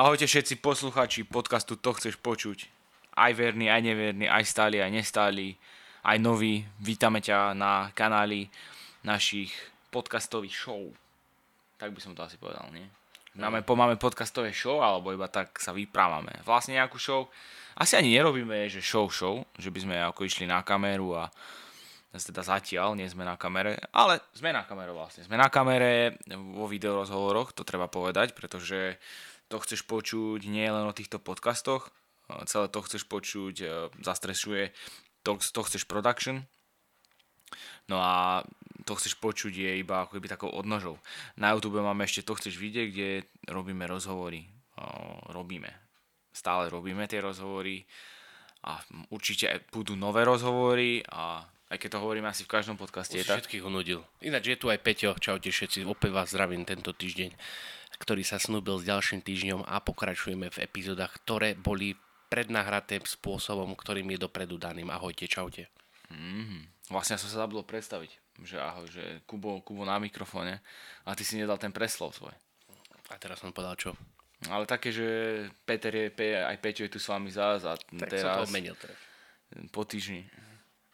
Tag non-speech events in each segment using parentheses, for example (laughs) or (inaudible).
Ahojte všetci posluchači podcastu To chceš počuť. Aj verný, aj neverný, aj stály, aj nestály, aj nový. Vítame ťa na kanáli našich podcastových show. Tak by som to asi povedal, nie? Máme, po, máme podcastové show, alebo iba tak sa vyprávame. Vlastne nejakú show, asi ani nerobíme, že show show, že by sme ako išli na kameru a teda zatiaľ nie sme na kamere, ale sme na kamere vlastne. Sme na kamere vo videorozhovoroch, to treba povedať, pretože to chceš počuť nie len o týchto podcastoch, celé to chceš počuť, e, zastrešuje to, to chceš production, No a to chceš počuť je iba ako keby takou odnožou. Na YouTube máme ešte to chceš vidieť, kde robíme rozhovory. Robíme. Stále robíme tie rozhovory a určite budú nové rozhovory a aj keď to hovoríme asi v každom podcaste. Už všetkých unudil. Ináč je tu aj Peťo, čaute všetci, opäť vás zdravím tento týždeň, ktorý sa snúbil s ďalším týždňom a pokračujeme v epizódach, ktoré boli prednahraté spôsobom, ktorým je dopredu daným. Ahojte, čaute. Mm-hmm. Vlastne som sa zabudol predstaviť, že ahoj, že Kubo, Kubo na mikrofóne a ty si nedal ten preslov svoj. A teraz som povedal čo? Ale také, že Peter je, aj Peťo je tu s vami zás a Tak teraz... som to obmenil teraz. po týždni.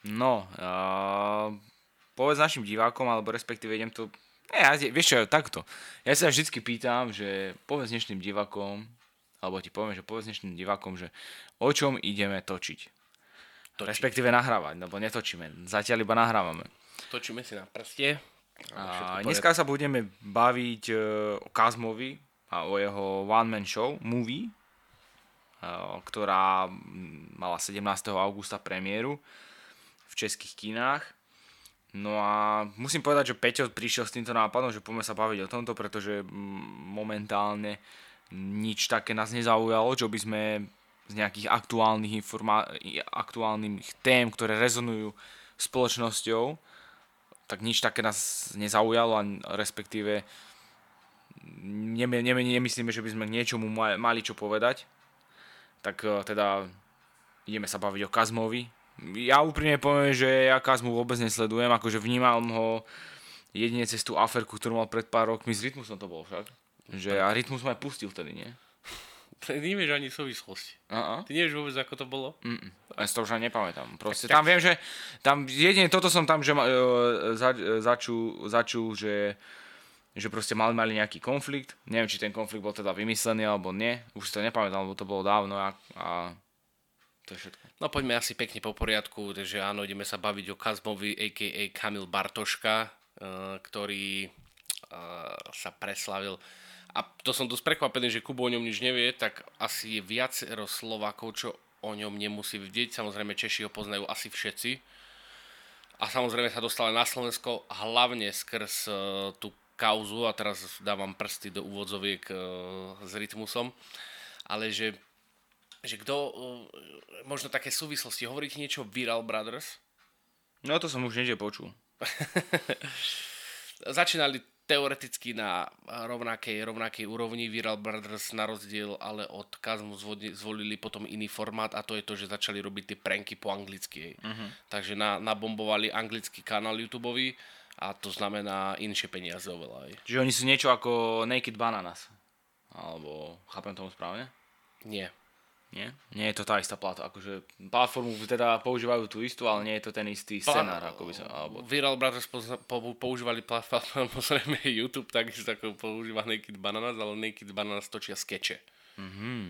No, a povedz našim divákom, alebo respektíve idem to... Ja, vieš čo, takto. Ja sa vždycky pýtam, že povedz dnešným divákom, alebo ti poviem, že povedz dnešným divákom, že o čom ideme točiť. Točiť. Respektíve nahrávať, lebo netočíme. Zatiaľ iba nahrávame. Točíme si na prste. A dneska sa budeme baviť e, o Kazmovi a o jeho one-man show, movie, e, ktorá mala 17. augusta premiéru v českých kinách. No a musím povedať, že Peťo prišiel s týmto nápadom, že poďme sa baviť o tomto, pretože momentálne nič také nás nezaujalo, čo by sme z nejakých aktuálnych, informá- aktuálnych tém, ktoré rezonujú spoločnosťou, tak nič také nás nezaujalo, a respektíve nemy, nemy, nemyslíme, že by sme k niečomu ma- mali čo povedať. Tak e, teda ideme sa baviť o Kazmovi. Ja úprimne poviem, že ja Kazmu vôbec nesledujem, akože vnímam ho jedine cez tú aferku, ktorú mal pred pár rokmi, s Rytmusom to bol však. Že a Rytmus ma aj pustil vtedy, nie? (laughs) Ty nevieš ani súvislosti. Uh-uh. Ty nevieš vôbec, ako to bolo? Mm-mm. Ja si to už ani nepamätám. Proste tam viem, že tam jedine toto som tam, že e, za, e, začul, začul, že že proste mali, mali nejaký konflikt. Neviem, či ten konflikt bol teda vymyslený alebo nie. Už si to nepamätám, lebo to bolo dávno a, a to je všetko. No poďme asi pekne po poriadku, takže áno, ideme sa baviť o Kazmovi, a.k.a. Kamil Bartoška, eh, ktorý eh, sa preslavil. A to som dosť prekvapený, že Kubo o ňom nič nevie, tak asi je viacero Slovákov, čo o ňom nemusí vidieť. Samozrejme, Češi ho poznajú asi všetci. A samozrejme sa dostal aj na Slovensko hlavne skrz eh, tú kauzu, a teraz dávam prsty do úvodzoviek s rytmusom, ale že že kto, uh, možno také súvislosti, hovoríte niečo o Viral Brothers? No to som už niekde počul. (laughs) Začínali teoreticky na rovnakej, rovnakej úrovni. Viral Brothers na rozdiel ale od Kazmu zvolili potom iný formát a to je to, že začali robiť tie pranky po anglicky. Uh-huh. Takže na, nabombovali anglický kanál YouTube a to znamená inšie peniaze oveľa. Aj. Čiže oni sú niečo ako Naked Bananas. Alebo, chápem tomu správne? Nie. Nie? Nie je to tá istá plata. Akože platformu teda používajú tú istú, ale nie je to ten istý scenár. Ako by sa, alebo... Viral Brothers používali platformu (laughs) zrejme YouTube, takisto ako používa Naked Bananas, ale Naked Bananas točia skeče. Mm-hmm.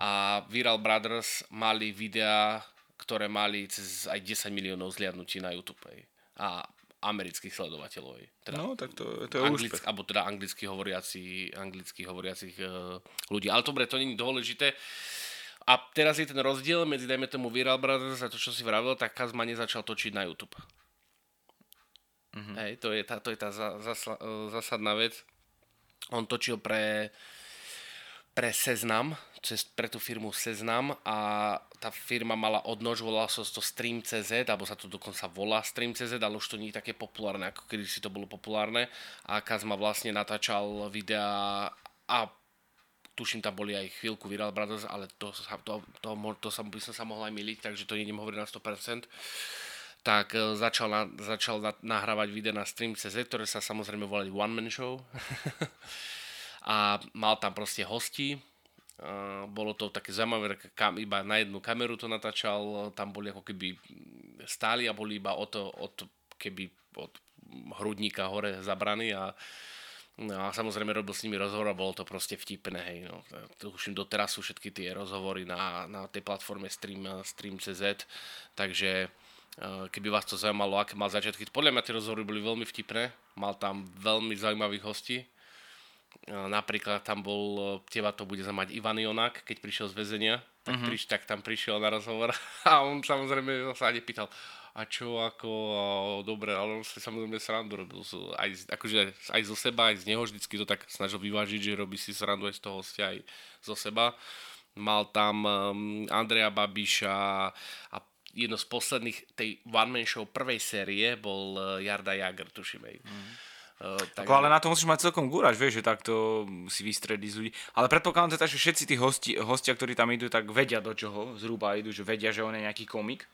A Viral Brothers mali videá, ktoré mali cez aj 10 miliónov zliadnutí na YouTube. Aj. A amerických sledovateľov. Teda no, tak to, to je anglick, úspech. Alebo teda anglicky hovoriaci, anglicky hovoriacich uh, ľudí. Ale dobre, to nie je dôležité. A teraz je ten rozdiel medzi, dajme tomu, Viral Brothers a to, čo si vravil, tak Kazma nezačal točiť na YouTube. Mm-hmm. Hej, to je tá, to je tá za, zasla, zásadná vec. On točil pre, pre Seznam, cez, pre tú firmu Seznam a tá firma mala odnož, volala sa to Stream.cz, alebo sa to dokonca volá Stream.cz, ale už to nie je také populárne, ako kedy si to bolo populárne. A Kazma vlastne natáčal videá a tuším, tam boli aj chvíľku Viral Brothers, ale to, to, to, to, to by som sa mohol aj miliť, takže to nejdem hovoriť na 100%. Tak e, začal, na, začal na, nahrávať video na Stream.cz, ktoré sa samozrejme volali One Man Show. (laughs) a mal tam proste hosti, Uh, bolo to také zaujímavé, kam, iba na jednu kameru to natáčal, tam boli ako keby stáli a boli iba od, od keby od hrudníka hore zabraní a, no a samozrejme robil s nimi rozhovor a bolo to proste vtipné, hej, no. Tuším, doteraz sú všetky tie rozhovory na, na tej platforme Stream, Stream.cz, takže uh, keby vás to zaujímalo, aké mal začiatky. Podľa mňa tie rozhovory boli veľmi vtipné, mal tam veľmi zaujímavých hostí, Napríklad tam bol, teba to bude zamať Ivan Jonak, keď prišiel z väzenia, tak, uh-huh. priš, tak tam prišiel na rozhovor (laughs) a on samozrejme sa ani pýtal, a čo ako, a, dobre, ale on si samozrejme srandu robil, aj, akože aj zo seba, aj z neho vždycky to tak snažil vyvážiť, že robí si srandu aj z toho hostia, aj zo seba. Mal tam um, Andreja Babiša a jedno z posledných tej one-man show prvej série bol uh, Jarda Jager, tuším aj. Uh-huh. Uh, tak... Ako, ale na to musíš mať celkom gúraž, vieš, že takto si vystrediť z ľudí. Ale predpokladám teda, že všetci tí hosti, hostia, ktorí tam idú, tak vedia do čoho zhruba idú, že vedia, že on je nejaký komik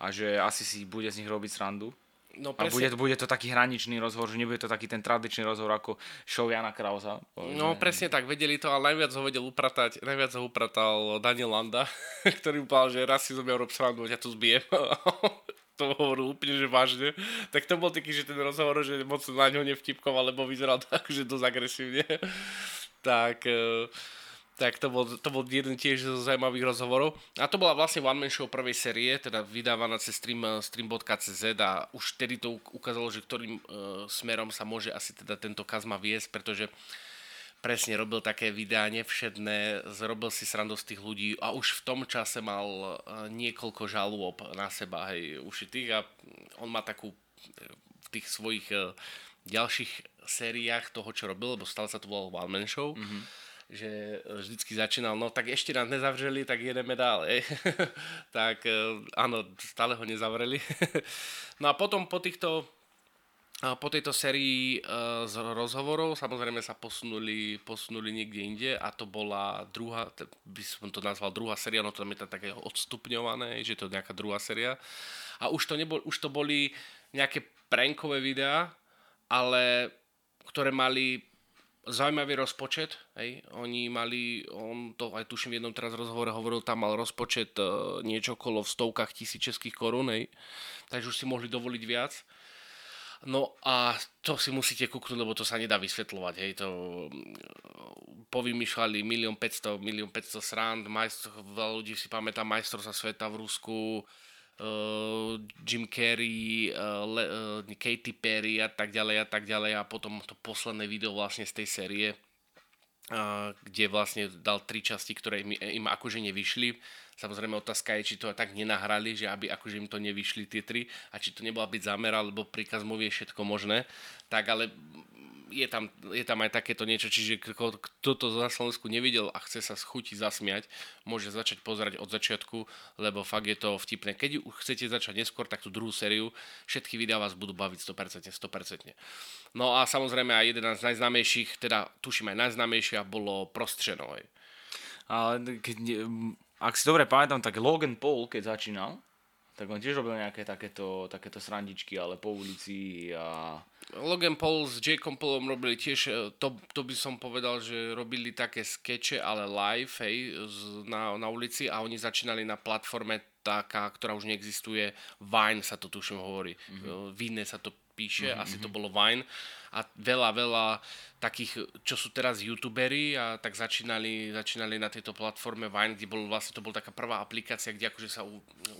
a že asi si bude z nich robiť srandu. No, a bude, bude to taký hraničný rozhovor, že nebude to taký ten tradičný rozhovor ako show Jana Krausa. No presne tak, vedeli to, ale najviac ho vedel upratať, najviac ho upratal Daniel Landa, (laughs) ktorý povedal, že raz si zo mňa rob srandu, ja tu zbijem. (laughs) to hovoril úplne, že vážne, tak to bol taký, že ten rozhovor, že moc na ňo nevtipkoval, lebo vyzeral (laughs) tak, že dosť agresívne. tak, e, tak to bol, to bol jeden tiež zo zaujímavých rozhovorov. A to bola vlastne one man show prvej série, teda vydávaná cez stream, e, stream.cz a už vtedy to ukázalo, že ktorým uh, smerom sa môže asi teda tento kazma viesť, pretože presne robil také videá nevšedné, zrobil si srandu z tých ľudí a už v tom čase mal e, niekoľko žalôb na seba, hej, ušitých a on má takú e, v tých svojich e, ďalších sériách toho, čo robil, lebo stále sa to volalo One Man Show, mm-hmm. Že vždycky začínal, no tak ešte nás nezavreli, tak jedeme ďalej. (laughs) tak áno, stále ho nezavreli. (laughs) no a potom po týchto po tejto sérii uh, z rozhovorov samozrejme sa posunuli, posunuli niekde inde a to bola druhá, by som to nazval druhá séria, no to tam je to také odstupňované, že to je nejaká druhá séria. A už to, nebol, už to boli nejaké prankové videá, ale ktoré mali zaujímavý rozpočet. Hej. Oni mali, on to aj tuším v jednom teraz rozhovore hovoril, tam mal rozpočet uh, niečo okolo v stovkách tisíc českých korún, hej. takže už si mohli dovoliť viac. No a to si musíte kúknúť, lebo to sa nedá vysvetľovať, hej, to mm, povymýšľali milión 500, milión 500 srand, majstr, veľa ľudí si pamätá majstrovstva sveta v Rusku, uh, Jim Carrey, uh, Le, uh, Katy Perry a tak ďalej a tak ďalej a potom to posledné video vlastne z tej série, uh, kde vlastne dal tri časti, ktoré im, im akože nevyšli Samozrejme otázka je, či to tak nenahrali, že aby akože im to nevyšli tie tri a či to nebola byť zámer, alebo príkaz je všetko možné. Tak ale je tam, je tam aj takéto niečo, čiže kto to na Slovensku nevidel a chce sa schutiť zasmiať, môže začať pozerať od začiatku, lebo fakt je to vtipné. Keď chcete začať neskôr, tak tú druhú sériu, všetky videá vás budú baviť 100%, 100%. No a samozrejme aj jeden z najznámejších, teda tuším aj najznámejšia, bolo Prostřeno. Ale keď ak si dobre pamätám, tak Logan Paul, keď začínal, tak on tiež robil nejaké takéto, takéto srandičky, ale po ulici a... Logan Paul s Jakeom Paulom robili tiež, e, to, to by som povedal, že robili také skeče, ale live, hej, na, na ulici a oni začínali na platforme taká, ktorá už neexistuje, Vine sa to tuším hovorí, mm-hmm. Vine sa to píše, mm-hmm. asi to mhm. bolo Vine a veľa, veľa takých, čo sú teraz youtuberi a tak začínali, začínali na tejto platforme Vine, kde bol vlastne to bola taká prvá aplikácia, kde akože sa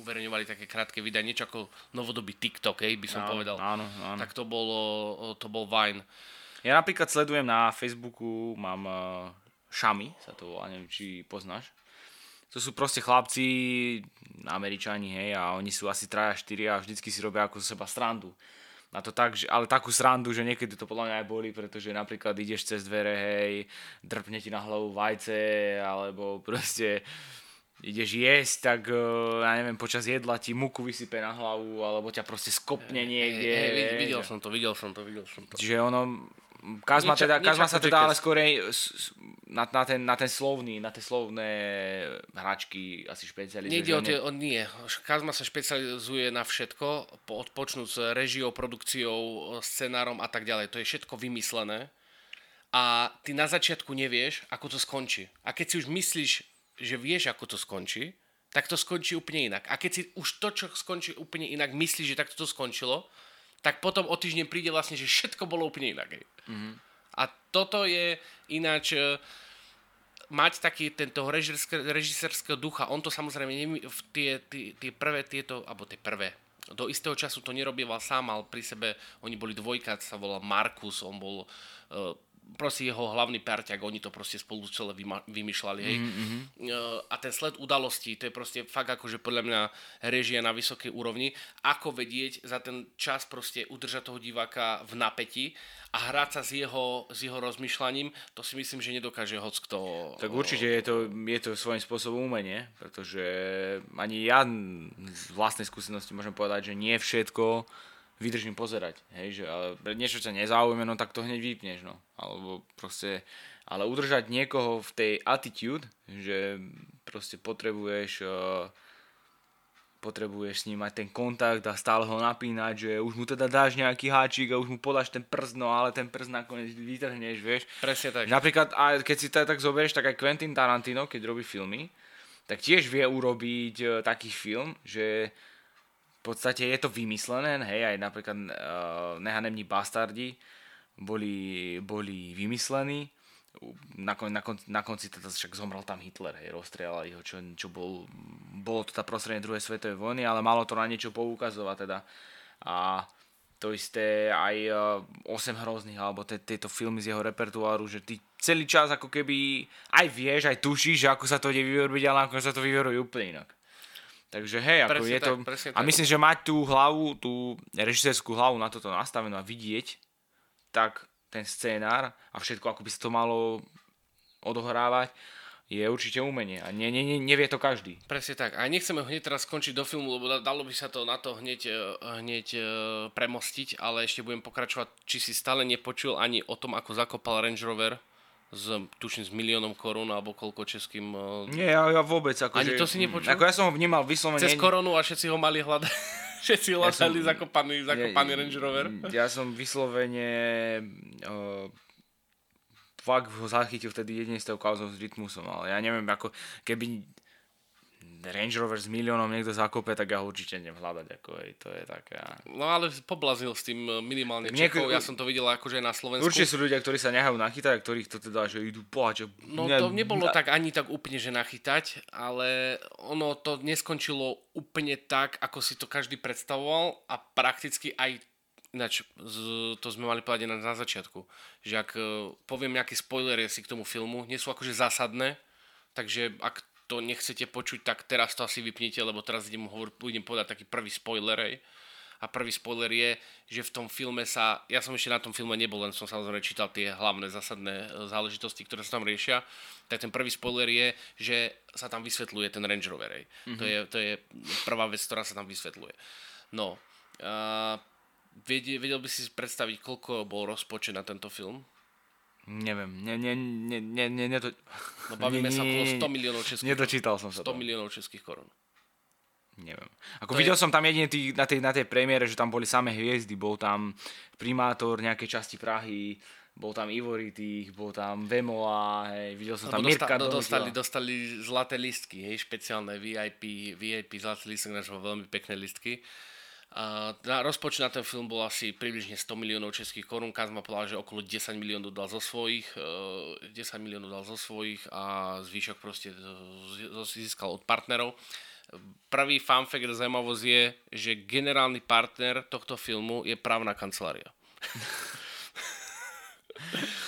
uverejňovali také krátke videa, niečo ako novodobý TikTok, hej, by som áno, povedal. Áno, áno. Tak to, bolo, to bol Vine. Ja napríklad sledujem na Facebooku, mám uh, Shami, sa to volá, neviem, či poznáš. To sú proste chlapci, Američani, hej, a oni sú asi 3 a 4 a vždycky si robia ako zo seba strandu na to tak, že, ale takú srandu, že niekedy to podľa mňa aj boli, pretože napríklad ideš cez dvere, hej, drpne ti na hlavu vajce, alebo proste ideš jesť, tak e, ja neviem, počas jedla ti muku vysype na hlavu, alebo ťa proste skopne niekde. Hey, hey, videl som to, videl som to, videl som to. Čiže ono, Kazma, niečo, teda, Kazma sa teda ale skorej na, na, ten, na ten slovný, na tie slovné hračky asi špecializuje. Nejde o tie, o, nie. Kazma sa špecializuje na všetko, po, odpočnúť s režiou, produkciou, scenárom a tak ďalej. To je všetko vymyslené a ty na začiatku nevieš, ako to skončí. A keď si už myslíš, že vieš, ako to skončí, tak to skončí úplne inak. A keď si už to, čo skončí úplne inak, myslíš, že takto to skončilo, tak potom o týždeň príde vlastne, že všetko bolo úplne inak. Mm-hmm. A toto je ináč e, mať taký tento režisérskeho ducha. On to samozrejme v tie, tie, tie prvé tieto, alebo tie prvé, do istého času to nerobieval sám, mal pri sebe, oni boli dvojka, sa volal Markus, on bol uh, proste jeho hlavný parťak, oni to proste spolu celé vymýšľali, hej. Mm-hmm. A ten sled udalostí, to je proste fakt akože podľa mňa režia na vysokej úrovni, ako vedieť za ten čas proste udržať toho diváka v napätí a hrať sa s jeho, s jeho rozmýšľaním, to si myslím, že nedokáže hoc kto... Tak určite je to, je to svojím spôsobom umenie, pretože ani ja z vlastnej skúsenosti môžem povedať, že nie všetko vydržím pozerať, hej, že ale niečo ťa nezaujíme, no tak to hneď vypneš, no, alebo proste, ale udržať niekoho v tej attitude, že proste potrebuješ uh, potrebuješ s ním mať ten kontakt a stále ho napínať, že už mu teda dáš nejaký háčik a už mu podáš ten prst, no ale ten prst nakoniec vytrhneš, vieš. Presne tak. Napríklad, a keď si to tak zoberieš, tak aj Quentin Tarantino, keď robí filmy, tak tiež vie urobiť uh, taký film, že podstate je to vymyslené, hej, aj napríklad uh, Nehanemní bastardi boli, boli vymyslení. Na, kon, na, kon, na konci teda však zomrel tam Hitler, hej, rozstrieľali ho, čo, čo bol, bolo to tá prostredie druhej svetovej vojny, ale malo to na niečo poukazovať teda. A to isté aj uh, 8 hrozných, alebo te, tieto filmy z jeho repertoáru, že ty celý čas ako keby aj vieš, aj tušíš, že ako sa to ide vyrobiť, ale ako sa to vyveruje úplne inak. Takže hej, ako presne je tak, to... A myslím, že mať tú hlavu, tú režisérskú hlavu na toto nastavenú a vidieť, tak ten scénár a všetko, ako by sa to malo odohrávať, je určite umenie a nie, nie, nie, nevie to každý. Presne tak. A nechceme hneď teraz skončiť do filmu, lebo dalo by sa to na to hneď, e, hneď e, premostiť, ale ešte budem pokračovať, či si stále nepočul ani o tom, ako zakopal Range Rover s, tuším, s miliónom korún alebo koľko českým... Uh... Nie, ja, ja vôbec. Ako, Ani že, to si nepočul? Ako ja som ho vnímal vyslovene... Cez koronu a všetci ho mali hľadať. (laughs) všetci hľadali ja zakopaný, zakopaný ja, Range Rover. Ja som vyslovene... Uh, fakt ho zachytil vtedy jedine s tou kauzou s Rytmusom, ale ja neviem, ako keby Range Rover s miliónom niekto zakope, tak ja ho určite neviem hľadať. Ako, hej, to je také... No ale poblazil s tým e, minimálne Čechov, ja som to videl akože aj na Slovensku. Určite sú ľudia, ktorí sa nehajú nachytať, ktorých to teda, že idú pohať. No ne, to nebolo ne, tak ani tak úplne, že nachytať, ale ono to neskončilo úplne tak, ako si to každý predstavoval a prakticky aj Ináč, to sme mali povedať na, na začiatku, že ak e, poviem nejaký spoiler si k tomu filmu, nie sú akože zásadné, takže ak to nechcete počuť, tak teraz to asi vypnite, lebo teraz idem, hovor, budem povedať taký prvý spoiler. Ej. A prvý spoiler je, že v tom filme sa, ja som ešte na tom filme nebol, len som samozrejme čítal tie hlavné zásadné e, záležitosti, ktoré sa tam riešia. Tak ten prvý spoiler je, že sa tam vysvetľuje ten Range Rover. Mm-hmm. To, je, to je prvá vec, ktorá sa tam vysvetľuje. No, uh, vedel, vedel by si predstaviť, koľko bol rozpočet na tento film? Neviem, ne, ne, ne, ne, ne, ne to... No bavíme ne, sa okolo 100 miliónov českých Nedočítal som sa 100 to. miliónov českých korún. Neviem. Ako to videl je... som tam jedine tý, na, tej, na tej premiére, že tam boli samé hviezdy, bol tam primátor nejakej časti Prahy, bol tam Ivoritých, bol tam Vemola, hej, videl som tam no, Mirka dosta, dostali, dostali zlaté listky, hej, špeciálne VIP, VIP zlaté listky, veľmi pekné listky. Uh, rozpočet na ten film bol asi približne 100 miliónov českých korún. Kazma povedal, že okolo 10 miliónov dal zo svojich, uh, 10 miliónov dal zo svojich a zvyšok proste získal od partnerov. Prvý fun fact zaujímavosť je, že generálny partner tohto filmu je právna kancelária. (laughs)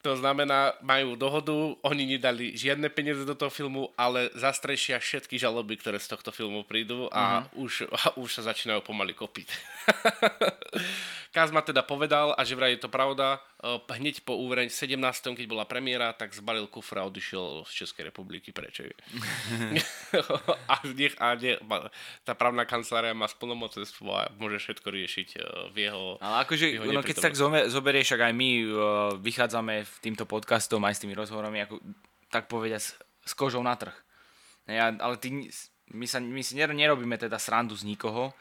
To znamená, majú dohodu, oni nedali žiadne peniaze do toho filmu, ale zastrešia všetky žaloby, ktoré z tohto filmu prídu a, uh-huh. už, a (laughs) už sa začínajú pomaly kopiť. (laughs) Kazma teda povedal, a že vraj je to pravda, e, hneď po úvereň 17. keď bola premiéra, tak zbalil kufra a odišiel z Českej republiky preč. (laughs) (laughs) a, nech, a ne, tá právna kancelária má splnomocenstvo a môže všetko riešiť e, v jeho Ale akože, jeho no, keď tak zoberieš, ak aj my uh, vychádzame v týmto podcastom aj s tými rozhovorami, ako, tak povediať, s kožou na trh. Ja, ale ty, my, sa, my si nerobíme teda srandu z nikoho,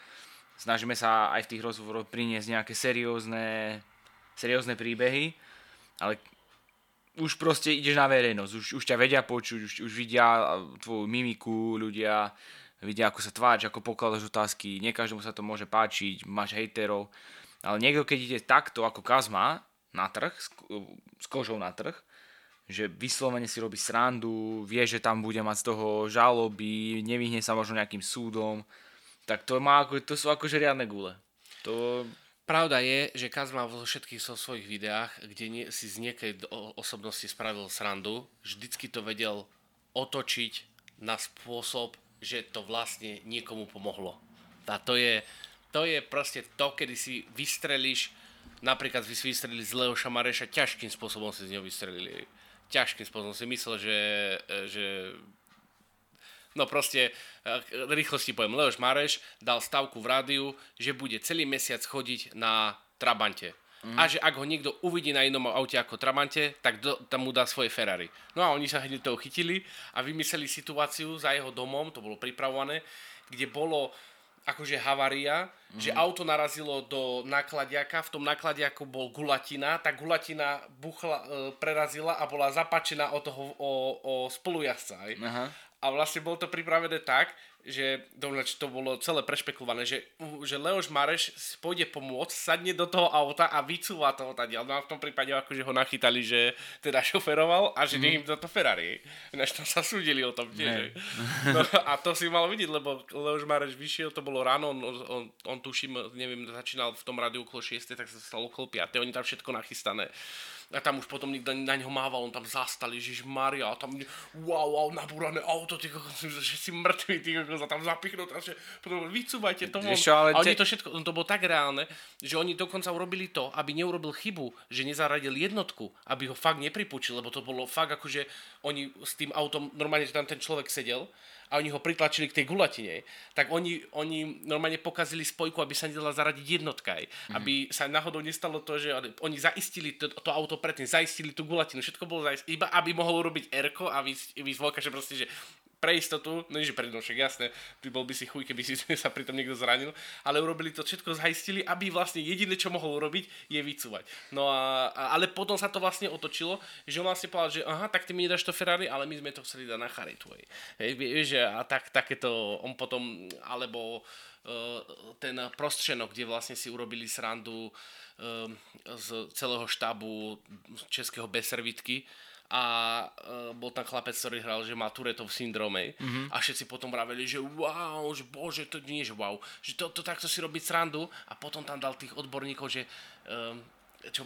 snažíme sa aj v tých rozhovoroch priniesť nejaké seriózne, seriózne príbehy, ale už proste ideš na verejnosť, už, už ťa vedia počuť, už, už vidia tvoju mimiku ľudia, vidia ako sa tváč, ako pokladaš otázky, nie každému sa to môže páčiť, máš hejterov, ale niekto keď ide takto ako Kazma na trh, s, s kožou na trh, že vyslovene si robí srandu, vie, že tam bude mať z toho žaloby, nevyhne sa možno nejakým súdom, tak to, má ako, to sú akože riadne gule. To... Pravda je, že Kazma vo všetkých so svojich videách, kde nie, si z niekej osobnosti spravil srandu, vždycky to vedel otočiť na spôsob, že to vlastne niekomu pomohlo. A to je, to je proste to, kedy si vystrelíš, napríklad vy si vystrelili z Leoša Mareša, ťažkým spôsobom si z neho vystrelili. Ťažkým spôsobom si myslel, že, že No proste, eh, rýchlosti poviem, Leoš Mareš dal stavku v rádiu, že bude celý mesiac chodiť na Trabante. Mm. A že ak ho niekto uvidí na inom aute ako Trabante, tak do, tam mu dá svoje Ferrari. No a oni sa hneď toho chytili a vymysleli situáciu za jeho domom, to bolo pripravované, kde bolo akože havária, mm. že auto narazilo do nakladiaka, v tom nakladiaku bol gulatina, tá gulatina buchla, e, prerazila a bola zapačená o toho, o, o spolujazca. Aha a vlastne bolo to pripravené tak, že to bolo celé prešpekulované, že, že Leoš Mareš pôjde pomôcť, sadne do toho auta a vycúva toho tadiaľ. No a v tom prípade akože ho nachytali, že teda šoferoval a že mm. nech im to Ferrari. Ináč tam sa súdili o tom tiež. No, a to si mal vidieť, lebo Leoš Mareš vyšiel, to bolo ráno, on, on, on tuším, neviem, začínal v tom rádiu okolo 6, tak sa stalo okolo 5, oni tam všetko nachystané a tam už potom nikto na neho mával, on tam zastal, Ježiš Maria, a tam wow, wow, nabúrané auto, ty kokos, že si mŕtvý, ty kokos, a tam zapichnúť, a že potom vycúvajte to von. ale a oni to všetko, to bolo tak reálne, že oni dokonca urobili to, aby neurobil chybu, že nezaradil jednotku, aby ho fakt nepripučil, lebo to bolo fakt akože oni s tým autom, normálne tam ten človek sedel a oni ho pritlačili k tej gulatine, tak oni, oni normálne pokazili spojku, aby sa nedala zaradiť jednotka. Mm-hmm. Aby sa náhodou nestalo to, že oni zaistili to, to auto predtým, zaistili tú gulatinu, všetko bolo zaistili, iba aby mohol urobiť Erko a vysť, vysť že proste, že pre istotu, no že pre však jasné, by bol by si chuj, keby si (laughs) sa pritom niekto zranil, ale urobili to všetko, zaistili, aby vlastne jediné, čo mohol urobiť, je vycúvať. No a, a, ale potom sa to vlastne otočilo, že on vlastne povedal, že aha, tak ty mi nedáš to Ferrari, ale my sme to chceli dať na charitu. Vieš, a tak, takéto, on potom, alebo uh, ten prostřenok, kde vlastne si urobili srandu uh, z celého štábu českého bezservitky, a uh, bol tam chlapec, ktorý hral, že má Turetov syndrome. Mm-hmm. a všetci potom vraveli, že wow, že bože, to nie je wow, že to, to takto si robiť srandu. A potom tam dal tých odborníkov, že uh, čo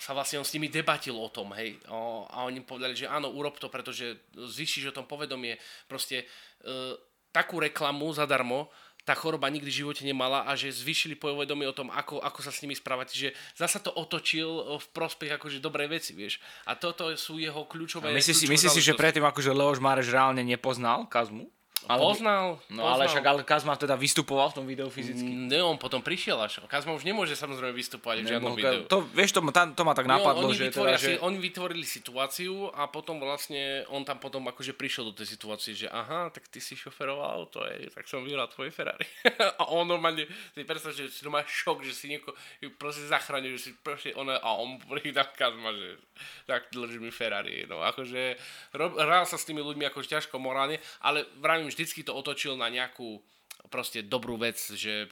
sa vlastne on s nimi debatil o tom, hej, o, a oni povedali, že áno, urob to, pretože zvýšiš o tom povedomie, proste uh, takú reklamu zadarmo, tá choroba nikdy v živote nemala a že zvýšili povedomie o tom, ako, ako sa s nimi správať. Že zasa to otočil v prospech akože dobrej veci, vieš. A toto sú jeho kľúčové... Myslíš si, myslí si, že predtým akože Leoš Mareš reálne nepoznal Kazmu? Ale, poznal. No poznal. ale však ale Kazma teda vystupoval v tom videu fyzicky. Ne, on potom prišiel až. Kazma už nemôže samozrejme vystupovať v žiadnom videu. To, vieš, to, to, to ma tak napadlo, no, oni že, teda, že... Oni vytvorili situáciu a potom vlastne on tam potom akože prišiel do tej situácie, že aha, tak ty si šoferoval auto, ej, tak som vyhral tvoje Ferrari. (laughs) a on normálne, si predstav, že si má šok, že si nieko proste zachránil, že si proste ona, a on prída Kazma, že tak drží mi Ferrari. No akože hral sa s tými ľuďmi akože ťažko morálne, ale vravím, vždycky to otočil na nejakú proste dobrú vec, že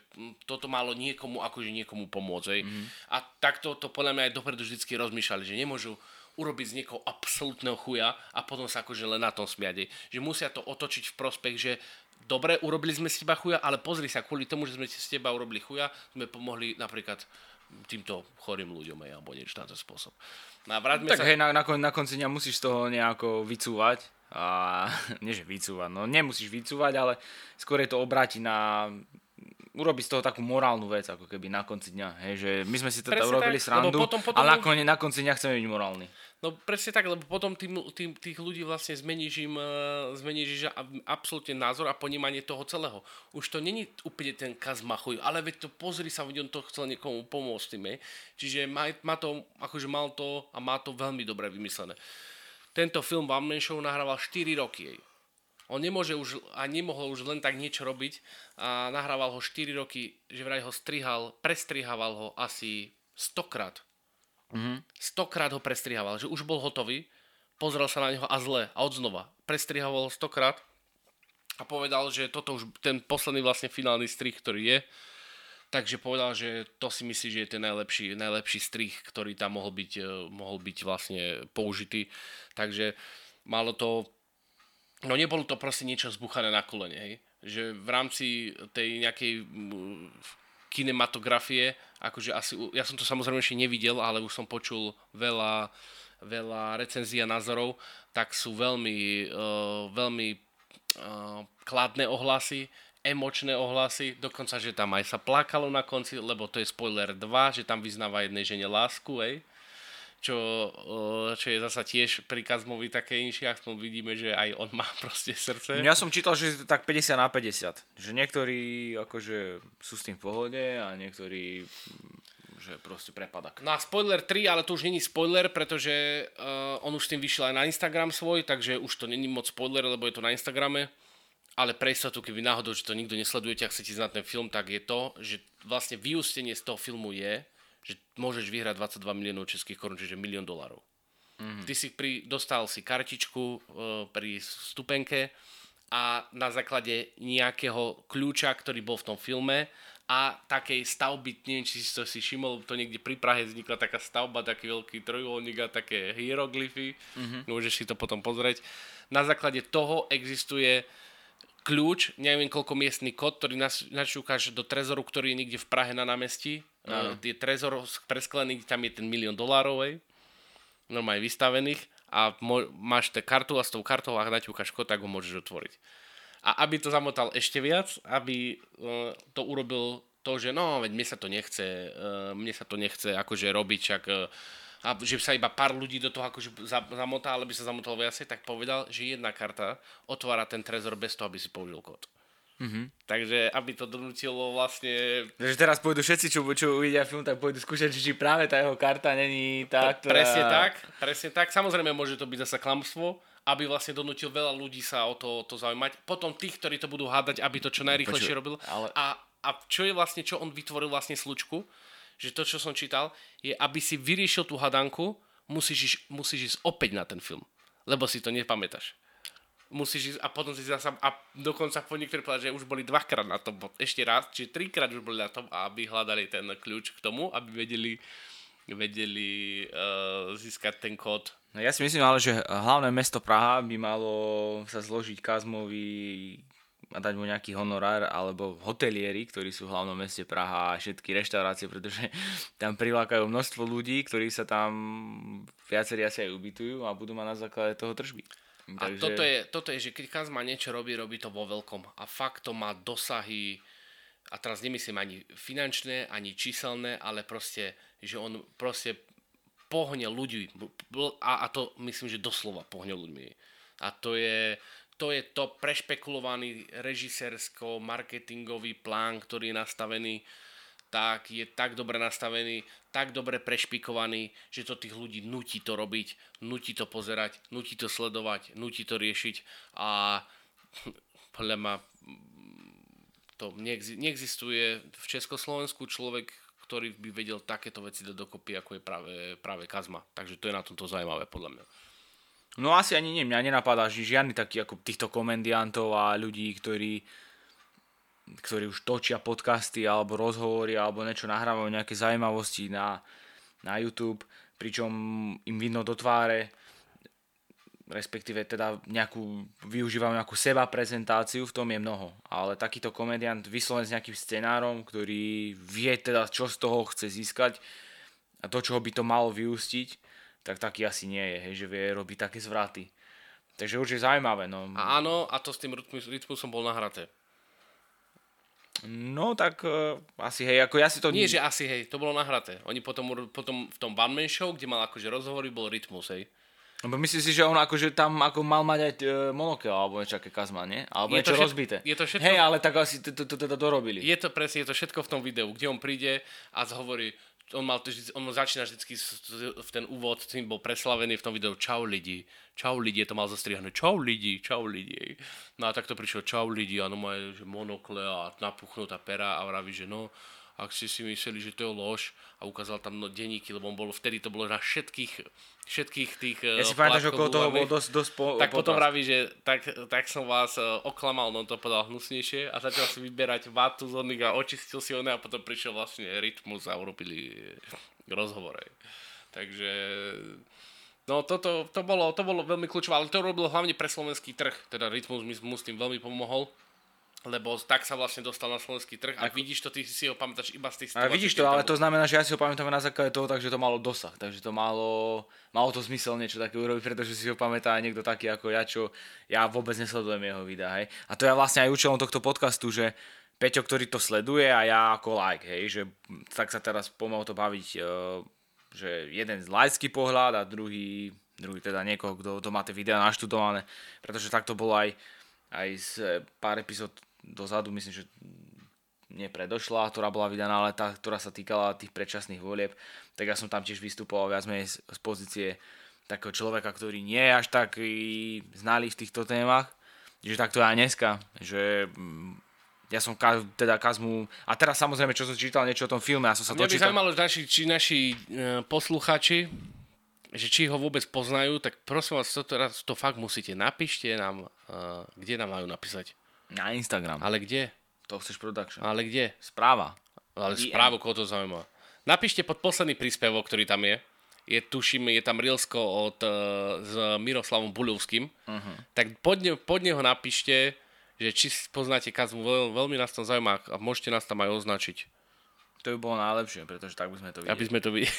toto malo niekomu, akože niekomu pomôcť. Mm-hmm. A takto to podľa mňa aj dopredu vždy rozmýšľali, že nemôžu urobiť z niekoho absolútneho chuja a potom sa akože len na tom smiať. Že musia to otočiť v prospech, že dobre, urobili sme z teba chuja, ale pozri sa, kvôli tomu, že sme z teba urobili chuja, sme pomohli napríklad týmto chorým ľuďom aj, alebo niečo na ten spôsob. No a tak sa... hej, na, na, na konci dňa musíš z toho nejako vycúvať a (laughs) nie že vycúvať, no nemusíš vycúvať, ale skôr je to obrátiť na urobiť z toho takú morálnu vec, ako keby na konci dňa, hej, že my sme si to teda urobili tak, srandu, potom, potom, ale nakoniec, na konci dňa chceme byť morálni. No presne tak, lebo potom tým, tým, tých ľudí vlastne zmeníš im, uh, zmeníš absolútne názor a ponímanie toho celého. Už to není úplne ten kazmachuj, ale veď to pozri sa, veď on to chcel niekomu pomôcť tým, Čiže má, má to, akože mal to a má to veľmi dobre vymyslené. Tento film One Man Show nahrával 4 roky. On nemôže už a nemohol už len tak niečo robiť a nahrával ho 4 roky, že vraj ho strihal, prestrihával ho asi 100 krát. Mm-hmm. 100 krát ho prestrihával, že už bol hotový pozrel sa na neho a zle a odznova. Prestrihoval stokrát a povedal, že toto už ten posledný vlastne finálny strih, ktorý je, takže povedal, že to si myslí, že je ten najlepší, najlepší strih, ktorý tam mohol byť, eh, mohol byť vlastne použitý. Takže malo to, no nebolo to proste niečo zbuchané na kolene, hej? že v rámci tej nejakej kinematografie, akože asi, ja som to samozrejme ešte nevidel, ale už som počul veľa, veľa recenzií a názorov, tak sú veľmi, uh, veľmi uh, kladné ohlasy, emočné ohlasy, dokonca, že tam aj sa plakalo na konci, lebo to je spoiler 2, že tam vyznáva jednej žene lásku, ej čo, čo je zasa tiež pri Kazmovi také inšie, aspoň vidíme, že aj on má (laughs) proste srdce. Ja som čítal, že je to tak 50 na 50. Že niektorí akože sú s tým v pohode a niektorí že proste prepadak. No a spoiler 3, ale to už není spoiler, pretože uh, on už s tým vyšiel aj na Instagram svoj, takže už to není moc spoiler, lebo je to na Instagrame. Ale pre istotu, keby náhodou, že to nikto nesledujete a chcete znať ten film, tak je to, že vlastne vyústenie z toho filmu je, že môžeš vyhrať 22 miliónov českých korun, čiže milión dolarov. Mm-hmm. Ty si pri, dostal si kartičku e, pri stupenke a na základe nejakého kľúča, ktorý bol v tom filme a takej stavby, neviem, či si to si všimol, to niekde pri Prahe vznikla taká stavba, taký veľký trojuholník a také hieroglyfy, mm-hmm. môžeš si to potom pozrieť. Na základe toho existuje kľúč, neviem koľko miestný kód, ktorý načúkaš do trezoru, ktorý je niekde v Prahe na námestí. Uh, je trezor presklený, tam je ten milión dolárov, hej, normálne vystavených a mo- máš tú kartu a s tou kartou, ak naťukáš kód, tak ho môžeš otvoriť. A aby to zamotal ešte viac, aby uh, to urobil to, že no, veď mne sa to nechce, uh, mne sa to nechce akože robiť, čak uh, a že sa iba pár ľudí do toho akože zamotá, ale by sa zamotalo viacej, tak povedal, že jedna karta otvára ten trezor bez toho, aby si použil kód. Mm-hmm. Takže aby to donútilo vlastne... Takže teraz pôjdu všetci, čo, čo uvidia film, tak pôjdu skúšať, či práve tá jeho karta není tá, ktorá... Presne tak, presne tak. Samozrejme môže to byť zase klamstvo, aby vlastne donútil veľa ľudí sa o to, to zaujímať. Potom tých, ktorí to budú hádať, aby to čo najrychlejšie robil. Ale... A, a čo je vlastne, čo on vytvoril vlastne slučku, že to, čo som čítal, je, aby si vyriešil tú hadanku, musíš ísť, musíš ísť opäť na ten film. Lebo si to nepamätáš. Musíš ísť a potom si zasa, a dokonca po niektorí povedať, že už boli dvakrát na tom, ešte raz, či trikrát už boli na tom, aby hľadali ten kľúč k tomu, aby vedeli, vedeli uh, získať ten kód. No ja si myslím ale, že hlavné mesto Praha by malo sa zložiť Kazmovi a dať mu nejaký honorár, alebo hotelieri, ktorí sú v hlavnom meste Praha a všetky reštaurácie, pretože (laughs) tam prilákajú množstvo ľudí, ktorí sa tam viacerí asi aj ubytujú a budú mať na základe toho tržby. A Takže... toto, je, toto je, že keď Kazma niečo robí, robí to vo veľkom a fakt to má dosahy, a teraz nemyslím ani finančné, ani číselné, ale proste, že on proste pohne ľudí a, a to myslím, že doslova pohne ľuďmi. A to je, to je to prešpekulovaný režisérsko-marketingový plán, ktorý je nastavený tak je tak dobre nastavený, tak dobre prešpikovaný, že to tých ľudí nutí to robiť, nutí to pozerať, nutí to sledovať, nutí to riešiť a (laughs) podľa ma to neexistuje v Československu človek, ktorý by vedel takéto veci do dokopy, ako je práve, práve Kazma. Takže to je na tomto zaujímavé podľa mňa. No asi ani nie, mňa nenapadá že žiadny taký ako týchto komendiantov a ľudí, ktorí ktorí už točia podcasty alebo rozhovory alebo niečo nahrávajú nejaké zaujímavosti na, na YouTube, pričom im vidno do tváre, respektíve teda nejakú, využívajú nejakú seba prezentáciu, v tom je mnoho. Ale takýto komediant vysloven s nejakým scenárom, ktorý vie teda, čo z toho chce získať a do čoho by to malo vyústiť, tak taký asi nie je, hej, že vie robiť také zvraty. Takže určite zaujímavé. No. A áno, a to s tým rytmusom bol nahraté. No tak uh, asi hej, ako ja si to... Nie, že asi hej, to bolo nahraté. Oni potom, potom v tom one man show, kde mal akože rozhovory, bol rytmus, hej. Lebo myslíš si, že on akože tam ako mal mať aj uh, monokel alebo niečo aké kazma, nie? Alebo je niečo všetko, rozbité. Je to všetko... Hej, ale tak asi to teda dorobili. Je to presne, je to všetko v tom videu, kde on príde a zhovorí, on, mal to, on začína vždy v ten úvod, tým bol preslavený v tom videu Čau lidi, čau lidi, to mal zastrihané Čau lidi, čau lidi. No a takto prišiel Čau lidi a no že monokle a napuchnutá pera a vraví, že no ak ste si mysleli, že to je lož a ukázal tam no, denníky, lebo on bol, vtedy to bolo na všetkých, všetkých tých Ja si pamätám, že okolo toho bol dosť, dosť po, tak potom vraví, že tak, tak som vás uh, oklamal, no to povedal hnusnejšie a začal si vyberať vatu z a očistil si one a potom prišiel vlastne rytmus a urobili rozhovor. hej. Takže no toto to bolo, to bolo veľmi kľúčové, ale to robil hlavne pre slovenský trh, teda rytmus mi mu s tým veľmi pomohol lebo tak sa vlastne dostal na slovenský trh a vidíš to, ty si ho pamätáš iba z tých situácií, vidíš to, ale to znamená, že ja si ho pamätám na základe toho, takže to malo dosah. Takže to malo, malo to zmysel niečo také urobiť, pretože si ho pamätá niekto taký ako ja, čo ja vôbec nesledujem jeho videa, hej. A to je vlastne aj účelom tohto podcastu, že Peťo, ktorý to sleduje a ja ako like, hej, že tak sa teraz o to baviť, e, že jeden z laický pohľad a druhý, druhý teda niekoho, kto to má tie videá naštudované, pretože tak to bolo aj, aj z pár epizód dozadu, myslím, že nie predošla, ktorá bola vydaná, ale tá, ktorá sa týkala tých predčasných volieb, tak ja som tam tiež vystupoval viac menej z, z pozície takého človeka, ktorý nie je až tak znalý v týchto témach, že takto aj dneska, že mm, ja som ka, teda Kazmu, a teraz samozrejme, čo som čítal niečo o tom filme, ja som sa Mňa by dočítal. zaujímalo, že naši, či naši e, posluchači, že či ho vôbec poznajú, tak prosím vás, to, teraz to fakt musíte. Napíšte nám, uh, kde nám majú napísať. Na Instagram, Ale kde? to chceš production. Ale kde? Správa. Ale DM. správu, koho to zaujíma. Napíšte pod posledný príspevok, ktorý tam je. Je, tuším, je tam Rilsko od, uh, s Miroslavom Buľovským. Uh-huh. Tak pod, ne, pod neho napíšte, že či poznáte Kazmu, veľ, veľmi nás tam zaujíma a môžete nás tam aj označiť. To by bolo najlepšie, pretože tak by sme to videli. Aby sme to videli.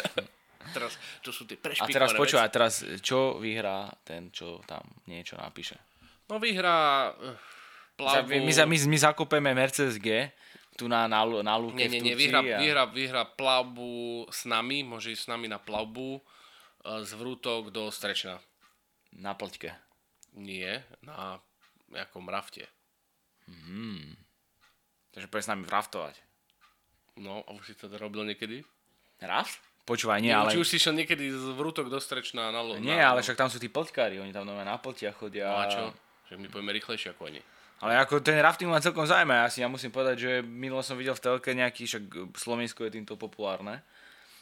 (laughs) teraz, to sú tie A teraz počúvaj, teraz čo vyhrá ten, čo tam niečo napíše? No vyhrá eh, plavbu... my, my, my zakopeme Mercedes G tu na, na, na Luke Nie, nie, nie, vyhrá, a vyhrá, vyhrá plavbu s nami, môže ísť s nami na plavbu eh, z Vrútok do Strečna. na plťke. Nie, na nejakom rafte. Takže poď s nami vraftovať. No, a už si to robil niekedy? Raft? Počúvaj, nie, Nie, ale... Či už si šiel niekedy z Vrútok do Strečna na lo- Nie, na, ale však tam sú tí plťkári, oni tam normálne na plťach chodia. No a čo? Že my pojeme rýchlejšie ako oni. Ale ako ten rafting ma celkom zaujíma, ja si ja musím povedať, že minulo som videl v telke nejaký, však Slovensko je týmto populárne.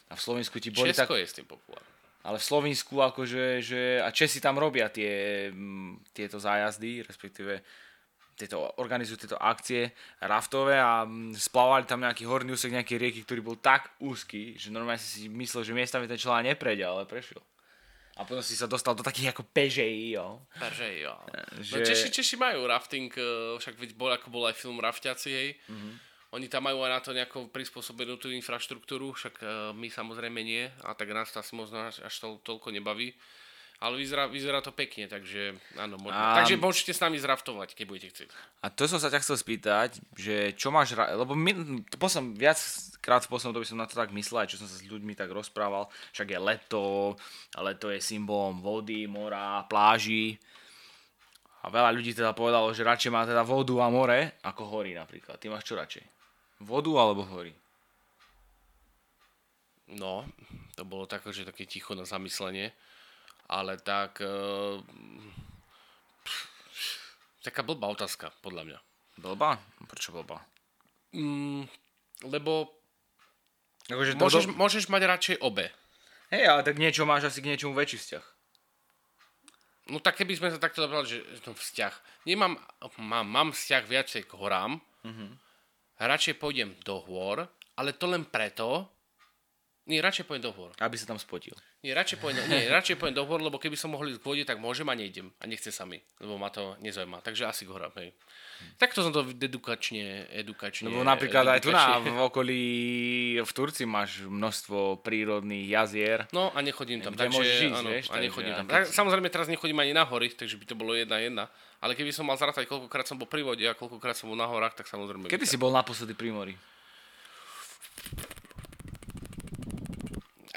A v Slovensku ti boli tak... Česko je s tým populárne. Ale v Slovensku akože, že, a Česi tam robia tie, mm, tieto zájazdy, respektíve tieto, organizujú tieto akcie raftové a mm, splavali tam nejaký horný úsek nejakej rieky, ktorý bol tak úzky, že normálne si myslel, že miestami ten človek neprejde, ale prešiel. A potom si sa dostal do takých ako pežejí, jo. Perže, jo. Že- No, Češi, Češi majú rafting, eh, však bol, ako bol aj film Rafťaci, hej. Mhm. Oni tam majú aj na to nejakú prispôsobenú tú infraštruktúru, však eh, my samozrejme nie, a tak nás to asi možno až, až to, toľko nebaví. Ale vyzerá, vyzerá to pekne, takže áno, možno. A- Takže môžete s nami zraftovať, keď budete chcieť. A to som sa ťa chcel spýtať, že čo máš rád, lebo my, to som viac krát v poslednom dobe som na to tak myslel, čo som sa s ľuďmi tak rozprával, však je leto, leto je symbolom vody, mora, pláži. A veľa ľudí teda povedalo, že radšej má teda vodu a more, ako hory napríklad. Ty máš čo radšej? Vodu alebo hory? No, to bolo tak, že také ticho na zamyslenie, ale tak... Uh, taká blbá otázka, podľa mňa. Blbá? Prečo blbá? Mm, lebo Akože to môžeš, do... môžeš mať radšej obe. Hej, ale tak niečo máš asi k niečomu väčší vzťah. No tak keby sme sa takto dobrali, že že to vzťah. Nemám, mám, mám vzťah viacej k horám. Mm-hmm. Radšej pôjdem do hôr, ale to len preto, nie, radšej pôjdem do hôr. Aby sa tam spotil. Nie, radšej pôjdem, nie, radšej pôjdem do hôr, lebo keby som mohol ísť k vode, tak môžem a nejdem. A nechce sa mi, lebo ma to nezaujíma. Takže asi k horám, hej. Takto som to edukačne, edukačne... Lebo napríklad aj tu na, edukačne- v okolí, v Turcii máš množstvo prírodných jazier. No a nechodím tam, takže ísť, áno, vieš, a nechodím tam. Tak, samozrejme teraz nechodím ani na hory, takže by to bolo jedna jedna. Ale keby som mal zrátať, koľkokrát som bol pri vode a koľkokrát som bol na horách, tak samozrejme... Kedy si bol naposledy pri mori?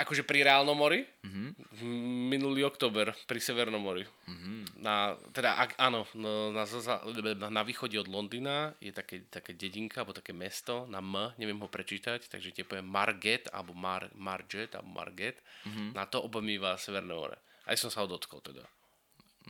Akože pri reálnom mori? Mhm. Mm-hmm. Minulý október pri Severnom mori. Mhm. Mm-hmm. Na, teda, ak, áno, no, na, na, na východe od Londýna je také, také dedinka, alebo také mesto na M, neviem ho prečítať, takže tie poviem Marget, alebo Mar, Marget, alebo Marget. Mhm. Mm-hmm. Na to obomýva Severné more. Aj som sa ho dotkol teda.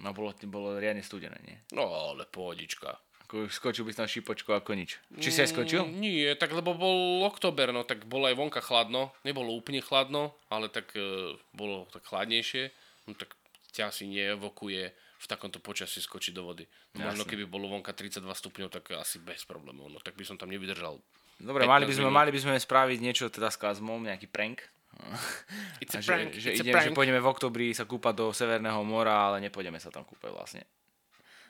No bolo, bolo riadne studené, nie? No, ale pohodička. Skočil by si tam šipočko ako nič. Či si aj skočil? Mm, nie, tak lebo bol október, no tak bolo aj vonka chladno. Nebolo úplne chladno, ale tak e, bolo tak chladnejšie. No tak ťa asi neevokuje v takomto počasí skočiť do vody. No, možno keby bolo vonka 32 stupňov, tak asi bez problémov. No tak by som tam nevydržal. Dobre, 15 mali by, sme, minút. mali by sme spraviť niečo teda s Kazmom, nejaký prank. It's a (laughs) že, prank, že, it's a ide, že prank. pôjdeme v oktobri sa kúpať do Severného mora, ale nepôjdeme sa tam kúpať vlastne.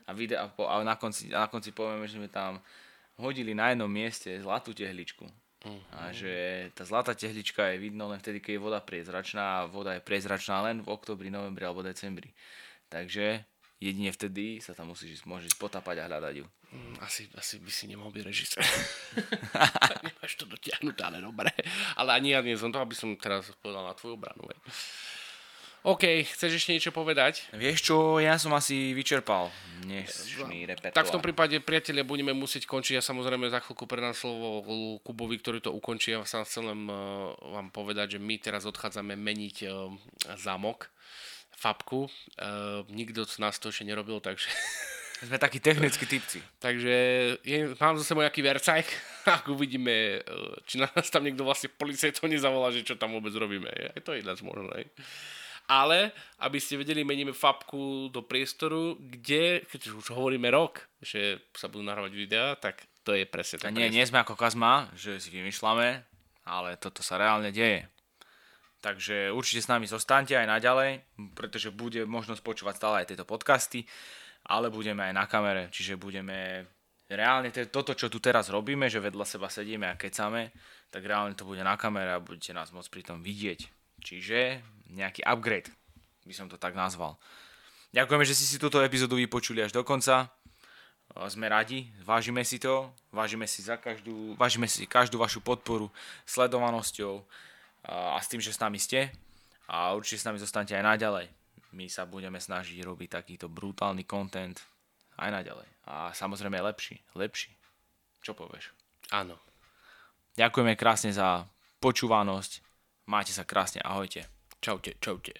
A, vide, a, na, konci, na konci povieme, že sme tam hodili na jednom mieste zlatú tehličku. A že tá zlatá tehlička je vidno len vtedy, keď je voda priezračná a voda je priezračná len v oktobri, novembri alebo decembri. Takže jedine vtedy sa tam musíš môžeš ísť potápať a hľadať ju. Mm, Asi, asi by si nemohol byť režisér. (laughs) Nemáš to dotiahnuté, ale dobre. Ale ani ja nie som to, aby som teraz povedal na tvoju obranu. Hej. OK, chceš ešte niečo povedať? Vieš čo, ja som asi vyčerpal dnešný repertoár. Tak v tom prípade, priatelia, budeme musieť končiť. Ja samozrejme za chvíľku predám slovo Kubovi, ktorý to ukončí. Ja sa chcem len uh, vám povedať, že my teraz odchádzame meniť uh, zámok, fabku. Uh, nikto z nás to ešte nerobil, takže... (laughs) Sme takí technickí typci. Takže je, mám za sebou nejaký vercajk, (laughs) ak uvidíme, či nás tam niekto vlastne policajtov nezavolá, že čo tam vôbec robíme. Je to ináč možno, hej. Ale, aby ste vedeli, meníme fabku do priestoru, kde, keď už hovoríme rok, že sa budú nahrávať videá, tak to je presne tak. nie, nie sme ako Kazma, že si vymýšľame, ale toto sa reálne deje. Takže určite s nami zostaňte aj naďalej, pretože bude možnosť počúvať stále aj tieto podcasty, ale budeme aj na kamere, čiže budeme reálne te- toto, čo tu teraz robíme, že vedľa seba sedíme a kecame, tak reálne to bude na kamere a budete nás môcť pri tom vidieť. Čiže nejaký upgrade, by som to tak nazval. Ďakujeme, že si si túto epizódu vypočuli až do konca. A Sme radi, vážime si to, vážime si, za každú, vážime si každú vašu podporu sledovanosťou a, a s tým, že s nami ste a určite s nami zostanete aj naďalej. My sa budeme snažiť robiť takýto brutálny content aj naďalej. A samozrejme lepší, lepší. Čo povieš? Áno. Ďakujeme krásne za počúvanosť. Máte sa krásne, ahojte. Čaute, čaute.